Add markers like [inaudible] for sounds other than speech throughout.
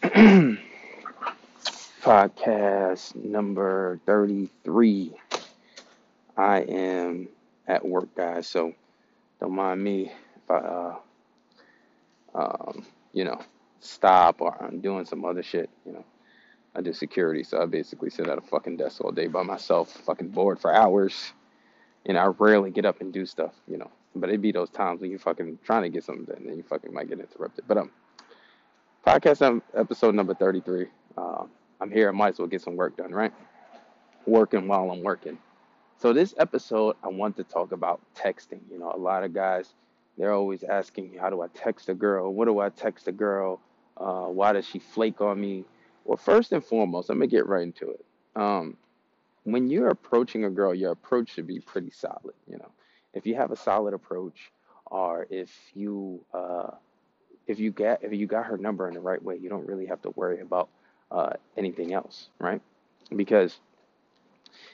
[clears throat] Podcast number 33. I am at work, guys, so don't mind me if I, uh, um, you know, stop or I'm doing some other shit, you know. I do security, so I basically sit at a fucking desk all day by myself, fucking bored for hours. And I rarely get up and do stuff, you know. But it'd be those times when you fucking trying to get something done and you fucking might get interrupted. But um, podcast episode number 33. Uh, I'm here. I might as well get some work done, right? Working while I'm working. So this episode, I want to talk about texting. You know, a lot of guys, they're always asking me, how do I text a girl? What do I text a girl? Uh, why does she flake on me? Well, first and foremost, let me get right into it. Um, when you're approaching a girl, your approach should be pretty solid. You know, if you have a solid approach, or if you uh, if you get if you got her number in the right way, you don't really have to worry about uh, anything else, right? Because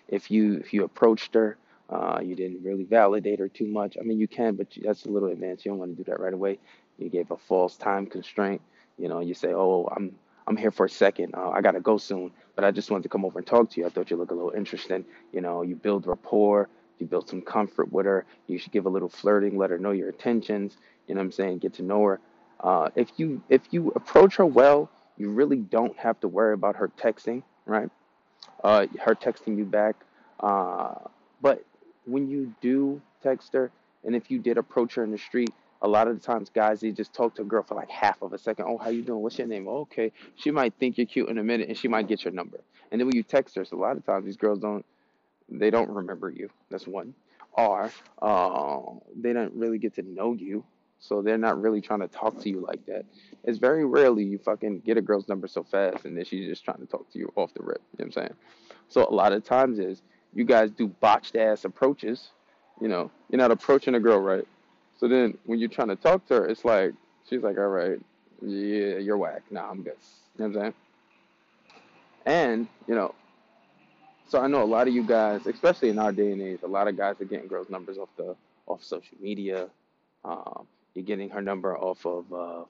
if you if you approached her, uh, you didn't really validate her too much. I mean, you can, but that's a little advanced. You don't want to do that right away. You gave a false time constraint. You know, you say, "Oh, I'm I'm here for a second. Uh, I gotta go soon, but I just wanted to come over and talk to you. I thought you looked a little interesting. You know, you build rapport, you build some comfort with her. You should give a little flirting, let her know your intentions. You know what I'm saying? Get to know her. Uh, if you if you approach her well, you really don't have to worry about her texting, right? Uh, her texting you back. Uh, but when you do text her, and if you did approach her in the street, a lot of the times guys they just talk to a girl for like half of a second. Oh, how you doing? What's your name? Oh, okay. She might think you're cute in a minute, and she might get your number. And then when you text her, so a lot of times these girls don't they don't remember you. That's one. Or uh, they don't really get to know you so they're not really trying to talk to you like that. It's very rarely you fucking get a girl's number so fast and then she's just trying to talk to you off the rip. You know what I'm saying? So a lot of times is you guys do botched ass approaches. You know, you're not approaching a girl right. So then when you're trying to talk to her, it's like she's like, all right, yeah, you're whack. Nah, I'm good. You know what I'm saying? And you know, so I know a lot of you guys, especially in our day and age, a lot of guys are getting girls' numbers off the off social media. Um, you're getting her number off of, uh,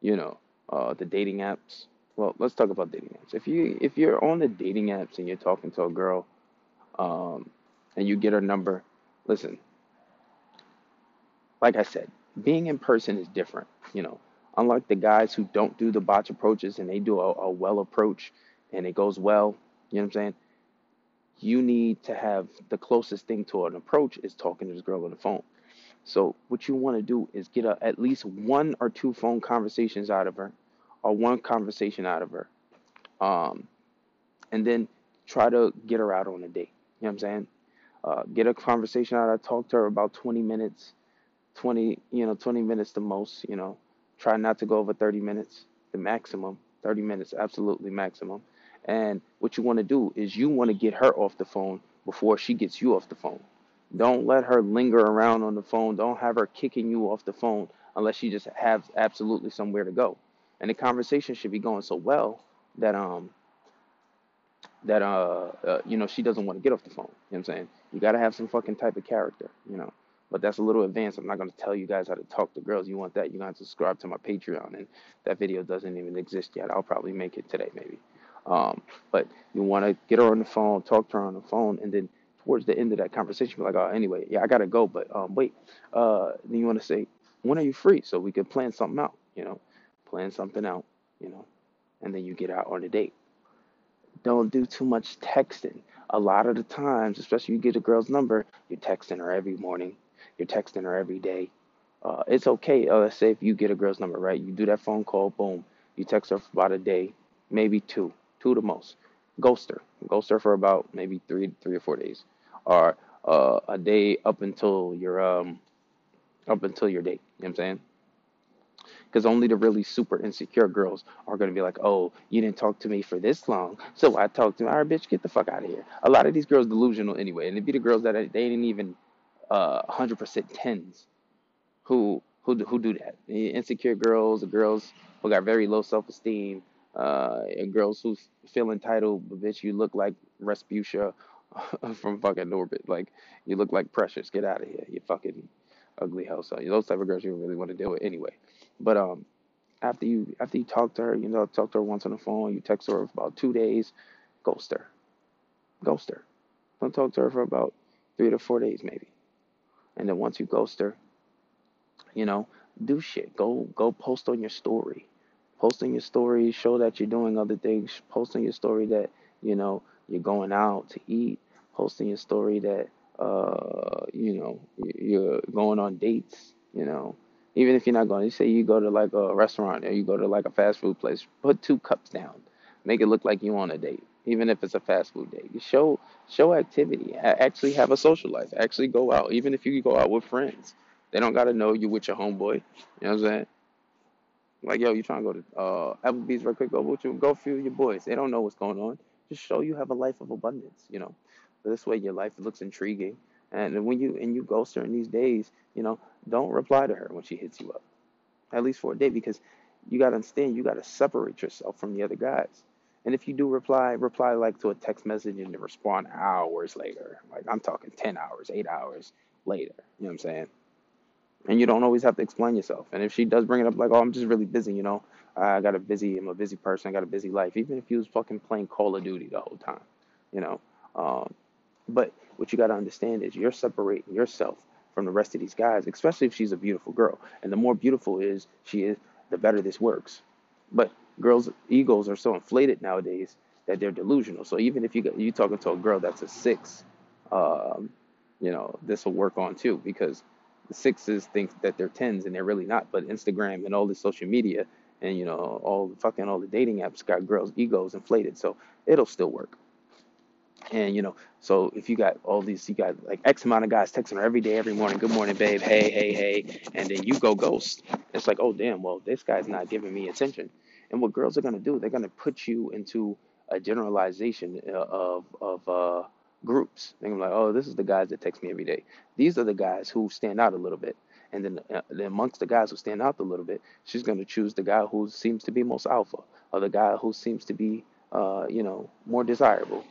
you know, uh, the dating apps. Well, let's talk about dating apps. If you if you're on the dating apps and you're talking to a girl, um, and you get her number, listen. Like I said, being in person is different. You know, unlike the guys who don't do the botch approaches and they do a, a well approach and it goes well. You know what I'm saying? You need to have the closest thing to an approach is talking to this girl on the phone. So what you want to do is get a, at least one or two phone conversations out of her, or one conversation out of her, um, and then try to get her out on a date. You know what I'm saying? Uh, get a conversation out. I talk to her about 20 minutes, 20 you know 20 minutes the most. You know, try not to go over 30 minutes, the maximum. 30 minutes, absolutely maximum. And what you want to do is you want to get her off the phone before she gets you off the phone. Don't let her linger around on the phone. Don't have her kicking you off the phone unless she just has absolutely somewhere to go. And the conversation should be going so well that um that uh, uh you know she doesn't want to get off the phone. You know what I'm saying? You got to have some fucking type of character, you know. But that's a little advanced. I'm not to tell you guys how to talk to girls. You want that? You're going to subscribe to my Patreon, and that video doesn't even exist yet. I'll probably make it today, maybe. Um, but you want to get her on the phone, talk to her on the phone, and then towards the end of that conversation, like, oh, anyway, yeah, I gotta go, but um, wait. Uh, then you want to say, when are you free? So we could plan something out, you know, plan something out, you know, and then you get out on a date. Don't do too much texting. A lot of the times, especially you get a girl's number, you're texting her every morning, you're texting her every day. Uh, it's okay. Uh, let's say if you get a girl's number, right? You do that phone call, boom. You text her for about a day, maybe two, two the most. Ghost her. Ghost her for about maybe three, three or four days or uh, a day up until your um up until your date. You know what I'm saying? Because only the really super insecure girls are gonna be like, "Oh, you didn't talk to me for this long, [laughs] so I talked to you." All right, bitch, get the fuck out of here. A lot of these girls delusional anyway, and it'd be the girls that they didn't even uh 100% tens who who who do that. The insecure girls, the girls who got very low self esteem, uh, girls who feel entitled, but bitch, you look like Rasputia [laughs] from fucking Norbit. Like, you look like Precious. Get out of here. You fucking ugly hoe. So those type of girls you really want to deal with anyway. But um, After you after you talk to her, you know, talk to her once on the phone, you text her for about two days, ghost her. Ghost her. Don't talk to her for about three to four days maybe. And then once you ghost her, you know, do shit. Go go post on your story. Post on your story, show that you're doing other things. Post on your story that, you know, you're going out to eat. Post on your story that uh, you know, you're going on dates, you know. Even if you're not going, you say you go to like a restaurant or you go to like a fast food place, put two cups down. Make it look like you on a date, even if it's a fast food date. Show show activity. Actually have a social life. Actually go out, even if you go out with friends. They don't gotta know you with your homeboy. You know what I'm saying? Like, yo, you trying to go to uh, Applebee's real quick? Go with you. Go few your boys. They don't know what's going on. Just show you have a life of abundance. You know, this way your life looks intriguing. And when you and you ghost her in these days, you know, don't reply to her when she hits you up, at least for a day, because you got to understand you got to separate yourself from the other guys. And if you do reply, reply like to a text message and respond hours later. Like I'm talking 10 hours, 8 hours later. You know what I'm saying? And you don't always have to explain yourself. And if she does bring it up like, "Oh, I'm just really busy," you know, I got a busy, I'm a busy person, I got a busy life. Even if you was fucking playing Call of Duty the whole time, you know. Um, but what you got to understand is you're separating yourself from the rest of these guys, especially if she's a beautiful girl. And the more beautiful is she is, the better this works. But girls' egos are so inflated nowadays that they're delusional. So even if you got, you talking to a girl that's a six, um, you know, this will work on too because the sixes think that they're tens and they're really not. But Instagram and all the social media and you know all the fucking all the dating apps got girls' egos inflated. So it'll still work. And you know, so if you got all these, you got like X amount of guys texting her every day, every morning, good morning, babe, hey, hey, hey, and then you go ghost. It's like, oh damn, well this guy's not giving me attention. And what girls are gonna do, they're gonna put you into a generalization uh, of of uh, groups. They're gonna be like, oh, this is the guys that text me every day. These are the guys who stand out a little bit. And then, uh, amongst the guys who stand out a little bit, she's going to choose the guy who seems to be most alpha, or the guy who seems to be, uh, you know, more desirable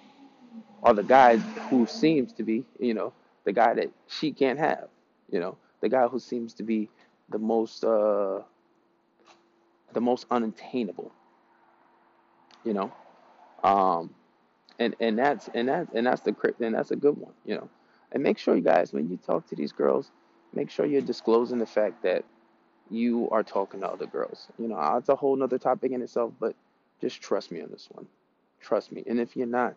or the guy who seems to be, you know, the guy that she can't have, you know, the guy who seems to be the most uh the most unattainable, you know. Um and and that's and that's and that's the and that's a good one, you know. And make sure you guys when you talk to these girls, make sure you're disclosing the fact that you are talking to other girls. You know, it's a whole nother topic in itself, but just trust me on this one. Trust me. And if you're not,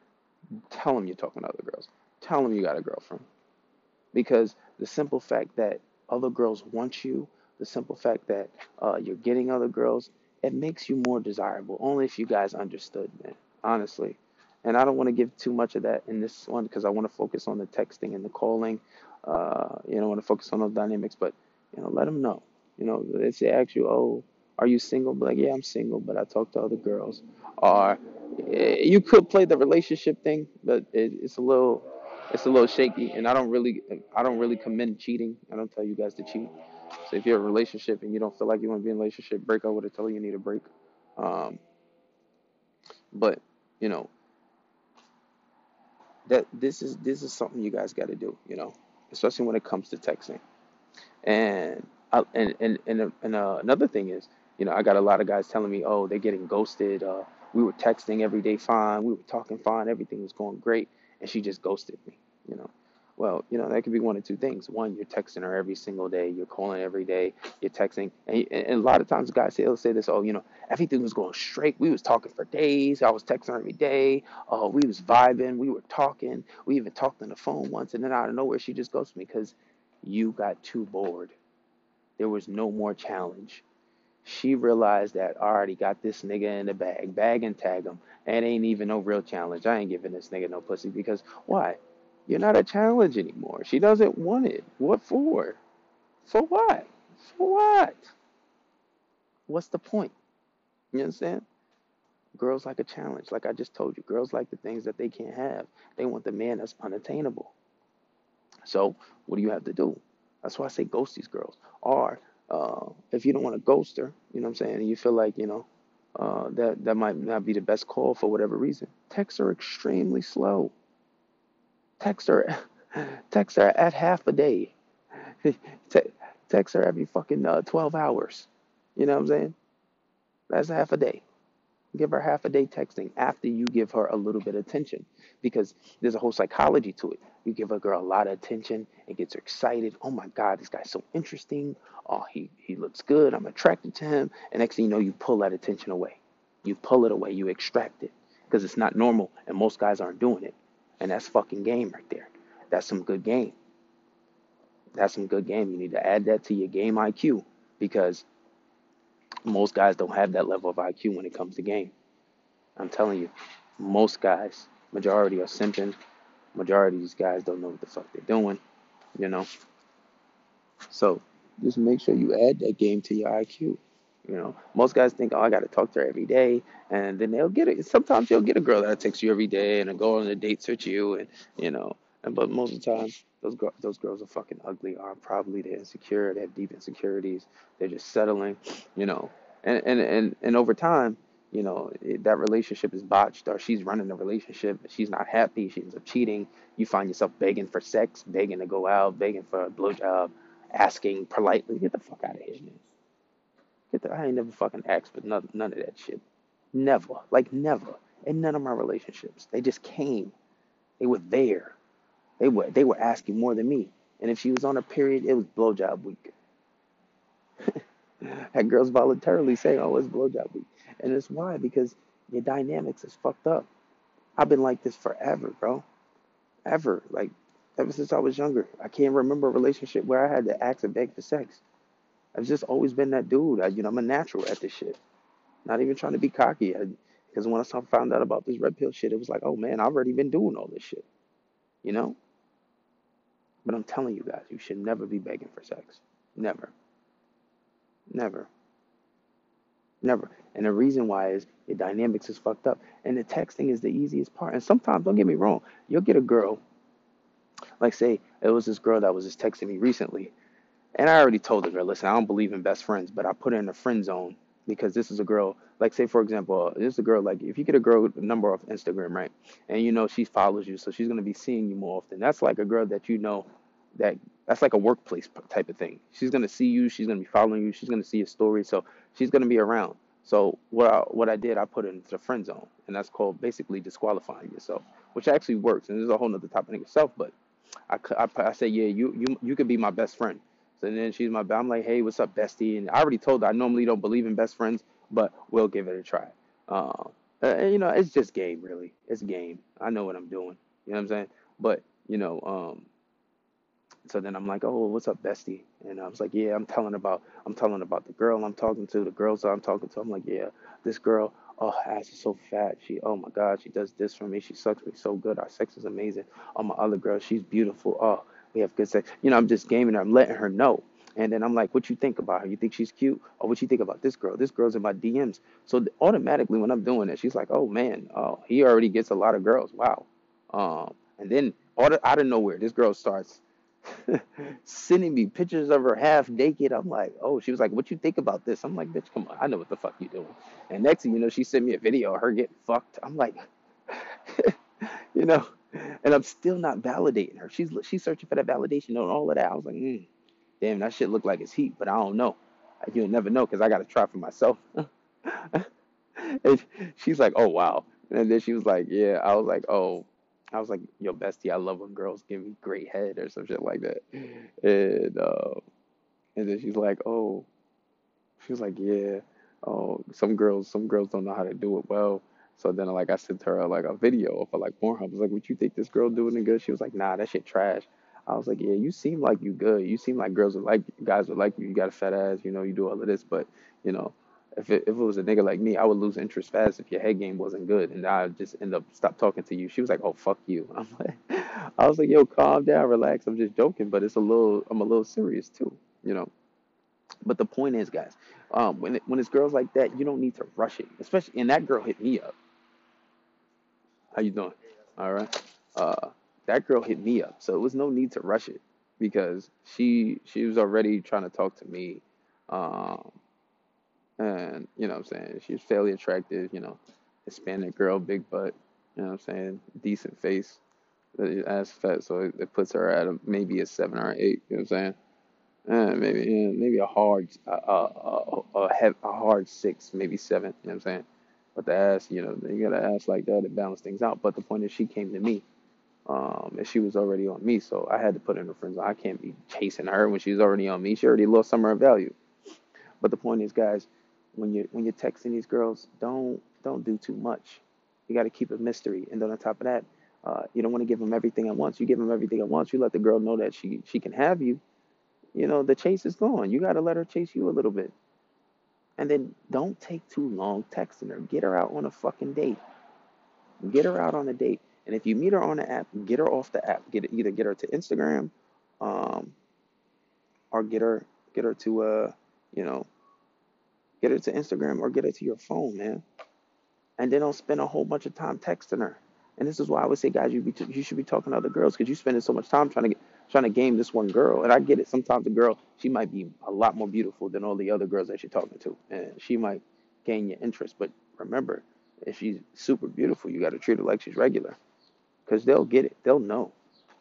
Tell them you're talking to other girls. Tell them you got a girlfriend. Because the simple fact that other girls want you, the simple fact that uh, you're getting other girls, it makes you more desirable. Only if you guys understood, man. Honestly. And I don't want to give too much of that in this one because I want to focus on the texting and the calling. Uh, you know, I want to focus on those dynamics. But you know, let them know. You know, if they ask you, "Oh, are you single?" Be like, "Yeah, I'm single, but I talk to other girls." Or you could play the relationship thing, but it, it's a little it's a little shaky, and I don't really I don't really commend cheating. I don't tell you guys to cheat. So if you're in a relationship and you don't feel like you want to be in a relationship, break up with it. Tell you you need a break. Um, but you know that this is this is something you guys got to do. You know, especially when it comes to texting. And I, and and and, and uh, another thing is, you know, I got a lot of guys telling me, oh, they're getting ghosted. Uh, we were texting every day fine. We were talking fine. Everything was going great. And she just ghosted me, you know. Well, you know, that could be one of two things. One, you're texting her every single day. You're calling every day. You're texting. And, and a lot of times guys say, they'll say this, oh, you know, everything was going straight. We was talking for days. I was texting her every day. Oh, we was vibing. We were talking. We even talked on the phone once. And then out of nowhere, she just ghosted me because you got too bored. There was no more challenge she realized that I already got this nigga in the bag, bag and tag him. And ain't even no real challenge. I ain't giving this nigga no pussy because why? You're not a challenge anymore. She doesn't want it. What for? For what? For what? What's the point? You understand? Girls like a challenge, like I just told you. Girls like the things that they can't have. They want the man that's unattainable. So, what do you have to do? That's why I say ghost these girls. Or uh, if you don't want to ghost her, you know what I'm saying, and you feel like, you know, uh, that, that might not be the best call for whatever reason, texts are extremely slow. Texts [laughs] are, texts are at half a day. [laughs] Texts are every fucking uh, 12 hours. You know what I'm saying? That's half a day. Give her half a day texting after you give her a little bit of attention because there's a whole psychology to it. You give a girl a lot of attention, it gets her excited. Oh my God, this guy's so interesting. Oh, he, he looks good. I'm attracted to him. And next thing you know, you pull that attention away. You pull it away, you extract it because it's not normal and most guys aren't doing it. And that's fucking game right there. That's some good game. That's some good game. You need to add that to your game IQ because most guys don't have that level of IQ when it comes to game. I'm telling you, most guys, majority are simping. Majority of these guys don't know what the fuck they're doing, you know. So just make sure you add that game to your IQ. You know, most guys think, oh, I got to talk to her every day, and then they'll get it. Sometimes you'll get a girl that takes you every day and go on a date with you, and you know, and but most of the time, those those girls are fucking ugly. Are probably they're insecure. They have deep insecurities. They're just settling, you know. And and and and over time, you know, it, that relationship is botched, or she's running the relationship. She's not happy. She ends up cheating. You find yourself begging for sex, begging to go out, begging for a blowjob, asking politely, "Get the fuck out of here. Get the, I ain't never fucking asked for none, none of that shit. Never. Like never. In none of my relationships. They just came. They were there. They were they were asking more than me. And if she was on a period, it was blowjob week. [laughs] Had girls voluntarily saying, "Oh, it's blowjob week," and it's why because your dynamics is fucked up. I've been like this forever, bro. Ever, like ever since I was younger. I can't remember a relationship where I had to ask and beg for sex. I've just always been that dude. I, you know, I'm a natural at this shit. Not even trying to be cocky. Because when I found out about this red pill shit, it was like, oh man, I've already been doing all this shit. You know? But I'm telling you guys, you should never be begging for sex. Never. Never. Never. And the reason why is your dynamics is fucked up. And the texting is the easiest part. And sometimes, don't get me wrong, you'll get a girl, like say, it was this girl that was just texting me recently. And I already told the girl, listen, I don't believe in best friends, but I put her in the friend zone because this is a girl, like say for example, this is a girl like if you get a girl number off Instagram, right? And you know she follows you, so she's gonna be seeing you more often. That's like a girl that you know that that's like a workplace type of thing. She's gonna see you, she's gonna be following you, she's gonna see your story, so she's gonna be around. So what I, what I did, I put it into the friend zone, and that's called basically disqualifying yourself, which actually works. And this is a whole nother topic in itself, but I, I, I say, yeah, you you you could be my best friend. So then she's my, I'm like, hey, what's up, bestie? And I already told her I normally don't believe in best friends, but we'll give it a try. Uh, and, you know, it's just game, really. It's game. I know what I'm doing. You know what I'm saying? But you know, um, so then I'm like, oh, what's up, bestie? And I was like, yeah, I'm telling about, I'm telling about the girl I'm talking to, the girls I'm talking to. I'm like, yeah, this girl, oh, ass is so fat. She, oh my God, she does this for me. She sucks me so good. Our sex is amazing. Oh, my other girl, she's beautiful. Oh, we have good sex. You know, I'm just gaming her. I'm letting her know. And then I'm like, what you think about her? You think she's cute? Or what you think about this girl? This girl's in my DMs. So automatically when I'm doing it, she's like, oh man, oh, he already gets a lot of girls. Wow. Um, and then out of nowhere, this girl starts [laughs] sending me pictures of her half naked. I'm like, oh, she was like, what you think about this? I'm like, bitch, come on, I know what the fuck you doing. And next thing you know, she sent me a video of her getting fucked. I'm like, [laughs] you know, and I'm still not validating her. She's she's searching for that validation on all of that. I was like, mm, damn, that shit look like it's heat, but I don't know. You'll never know because I got to try for myself. [laughs] and she's like, oh wow. And then she was like, yeah. I was like, oh. I was like, yo, bestie, I love when girls give me great head or some shit like that. And uh, and then she's like, oh. She was like, yeah. Oh, some girls, some girls don't know how to do it well. So then, like, I sent her like a video of like Pornhub. I was like, "What you think this girl doing it good?" She was like, "Nah, that shit trash." I was like, "Yeah, you seem like you good. You seem like girls would like guys would like you. You got a fat ass, you know. You do all of this, but you know, if it, if it was a nigga like me, I would lose interest fast if your head game wasn't good, and I just end up stop talking to you." She was like, "Oh, fuck you." [laughs] I'm like, I was like, "Yo, calm down, relax. I'm just joking, but it's a little, I'm a little serious too, you know." But the point is, guys, um, when it, when it's girls like that, you don't need to rush it. Especially, and that girl hit me up. How you doing? All right. Uh, that girl hit me up, so it was no need to rush it because she she was already trying to talk to me, um, and you know what I'm saying she's fairly attractive, you know, Hispanic girl, big butt, you know what I'm saying, decent face, ass fat, so it, it puts her at a, maybe a seven or eight, you know what I'm saying, Uh, maybe maybe a hard a a, a, a, a hard six, maybe seven. You know what I'm saying? But the ass, you know, you gotta ask like that to balance things out. But the point is, she came to me, um, and she was already on me, so I had to put in her friends. I can't be chasing her when she's already on me. She already lost some of her value. But the point is, guys, when you when you're texting these girls, don't don't do too much. You got to keep a mystery, and then on top of that, uh, you don't want to give them everything at once. You give them everything at once, you let the girl know that she she can have you. You know, the chase is gone. You got to let her chase you a little bit, and then don't take too long texting her. Get her out on a fucking date. Get her out on a date, and if you meet her on the app, get her off the app. Get either get her to Instagram, um, or get her get her to uh, you know, get her to Instagram or get her to your phone, man and then don't spend a whole bunch of time texting her. And this is why I would say, guys, you be t- you should be talking to other girls because you're spending so much time trying to get trying to game this one girl. And I get it. Sometimes the girl she might be a lot more beautiful than all the other girls that you're talking to, and she might gain your interest. But remember, if she's super beautiful, you got to treat her like she's regular because they'll get it. They'll know.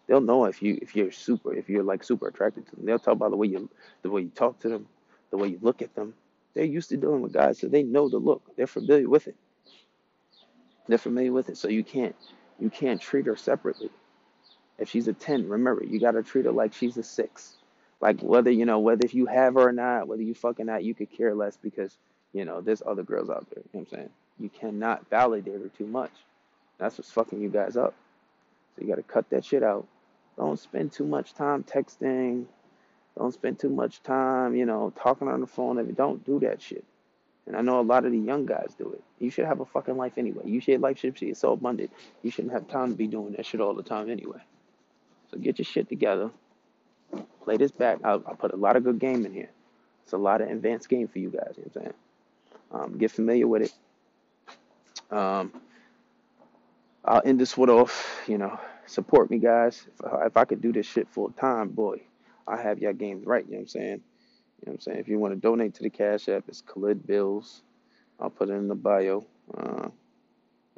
They'll know if you if you're super if you're like super attracted to them. They'll tell by the way you the way you talk to them, the way you look at them. They're used to dealing with guys, so they know the look. They're familiar with it. They're familiar with it, so you can't you can't treat her separately. If she's a ten, remember you got to treat her like she's a six. Like whether you know whether if you have her or not, whether you fucking not, you could care less because you know there's other girls out there. You know what I'm saying? You cannot validate her too much. That's what's fucking you guys up. So you got to cut that shit out. Don't spend too much time texting. Don't spend too much time, you know, talking on the phone. If you don't do that shit. And I know a lot of the young guys do it. You should have a fucking life anyway. You should life should be so abundant. You shouldn't have time to be doing that shit all the time anyway. So get your shit together. Play this back. I'll, I'll put a lot of good game in here. It's a lot of advanced game for you guys. You know what I'm saying? Um, get familiar with it. Um, I'll end this one off. You know, support me, guys. If, if I could do this shit full time, boy, I have y'all games right. You know what I'm saying? You know what I'm saying? If you want to donate to the Cash App, it's Khalid Bills. I'll put it in the bio. Uh, and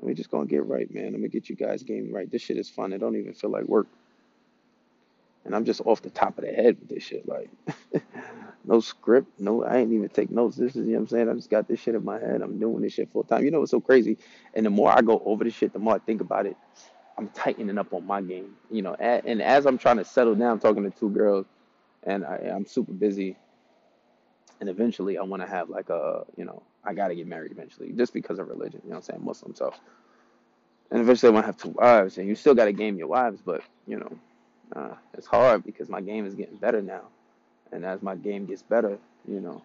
we just gonna get right, man. I'm gonna get you guys game right. This shit is fun. It don't even feel like work. And I'm just off the top of the head with this shit. Like, [laughs] no script, no, I ain't even take notes. This is, you know what I'm saying? I just got this shit in my head. I'm doing this shit full time. You know what's so crazy? And the more I go over this shit, the more I think about it, I'm tightening up on my game. You know, and as I'm trying to settle down, talking to two girls, and I, I'm super busy and eventually I want to have like a, you know, I got to get married eventually just because of religion, you know what I'm saying, Muslim. So, and eventually I want to have two wives, and you still got to game your wives, but, you know, uh, it's hard because my game is getting better now. And as my game gets better, you know,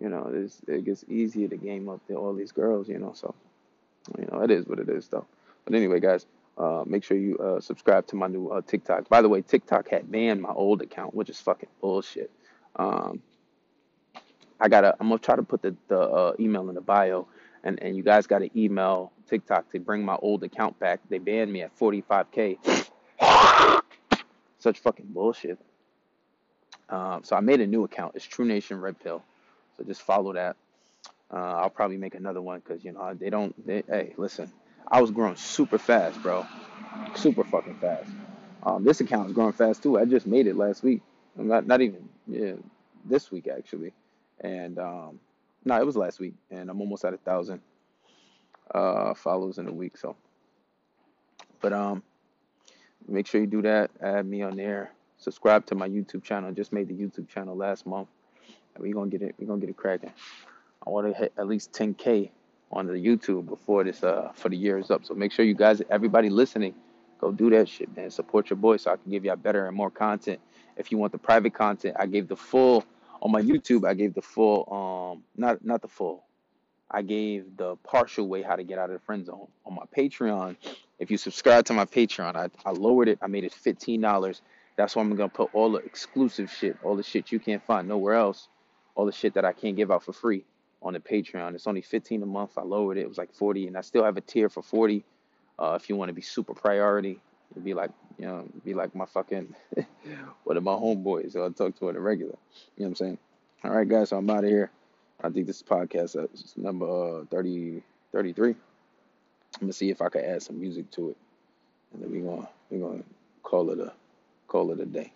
you know, it's, it gets easier to game up to all these girls, you know, so, you know, it is what it is, though. But anyway, guys, uh, make sure you uh, subscribe to my new uh, TikTok. By the way, TikTok had banned my old account, which is fucking bullshit. Um, I gotta. I'm gonna try to put the the uh, email in the bio, and and you guys gotta email TikTok to bring my old account back. They banned me at 45k. Such fucking bullshit. Um, so I made a new account. It's True Nation Red Pill. So just follow that. Uh, I'll probably make another one because you know they don't. They, hey, listen, I was growing super fast, bro. Super fucking fast. Um, this account is growing fast too. I just made it last week. Not not even yeah, this week actually. And um, no, it was last week, and I'm almost at a thousand uh, follows in a week. So, but um, make sure you do that. Add me on there. Subscribe to my YouTube channel. Just made the YouTube channel last month. We're gonna get it. We're gonna get it cracking. I want to hit at least 10k on the YouTube before this uh for the year is up. So make sure you guys, everybody listening, go do that shit, man. Support your boy so I can give y'all better and more content. If you want the private content, I gave the full on my YouTube, I gave the full, um, not not the full. I gave the partial way how to get out of the friend zone. On my Patreon, if you subscribe to my Patreon, I, I lowered it. I made it fifteen dollars. That's why I'm gonna put all the exclusive shit, all the shit you can't find nowhere else, all the shit that I can't give out for free on the Patreon. It's only 15 a month. I lowered it. It was like 40, and I still have a tier for 40. Uh, if you want to be super priority, it'd be like you know, be like my fucking [laughs] one of my homeboys. So I talk to on a regular. You know what I'm saying? All right, guys. So I'm out of here. I think this podcast uh, number uh, 30, 33. I'm gonna see if I can add some music to it, and then we gonna we gonna call it a call it a day.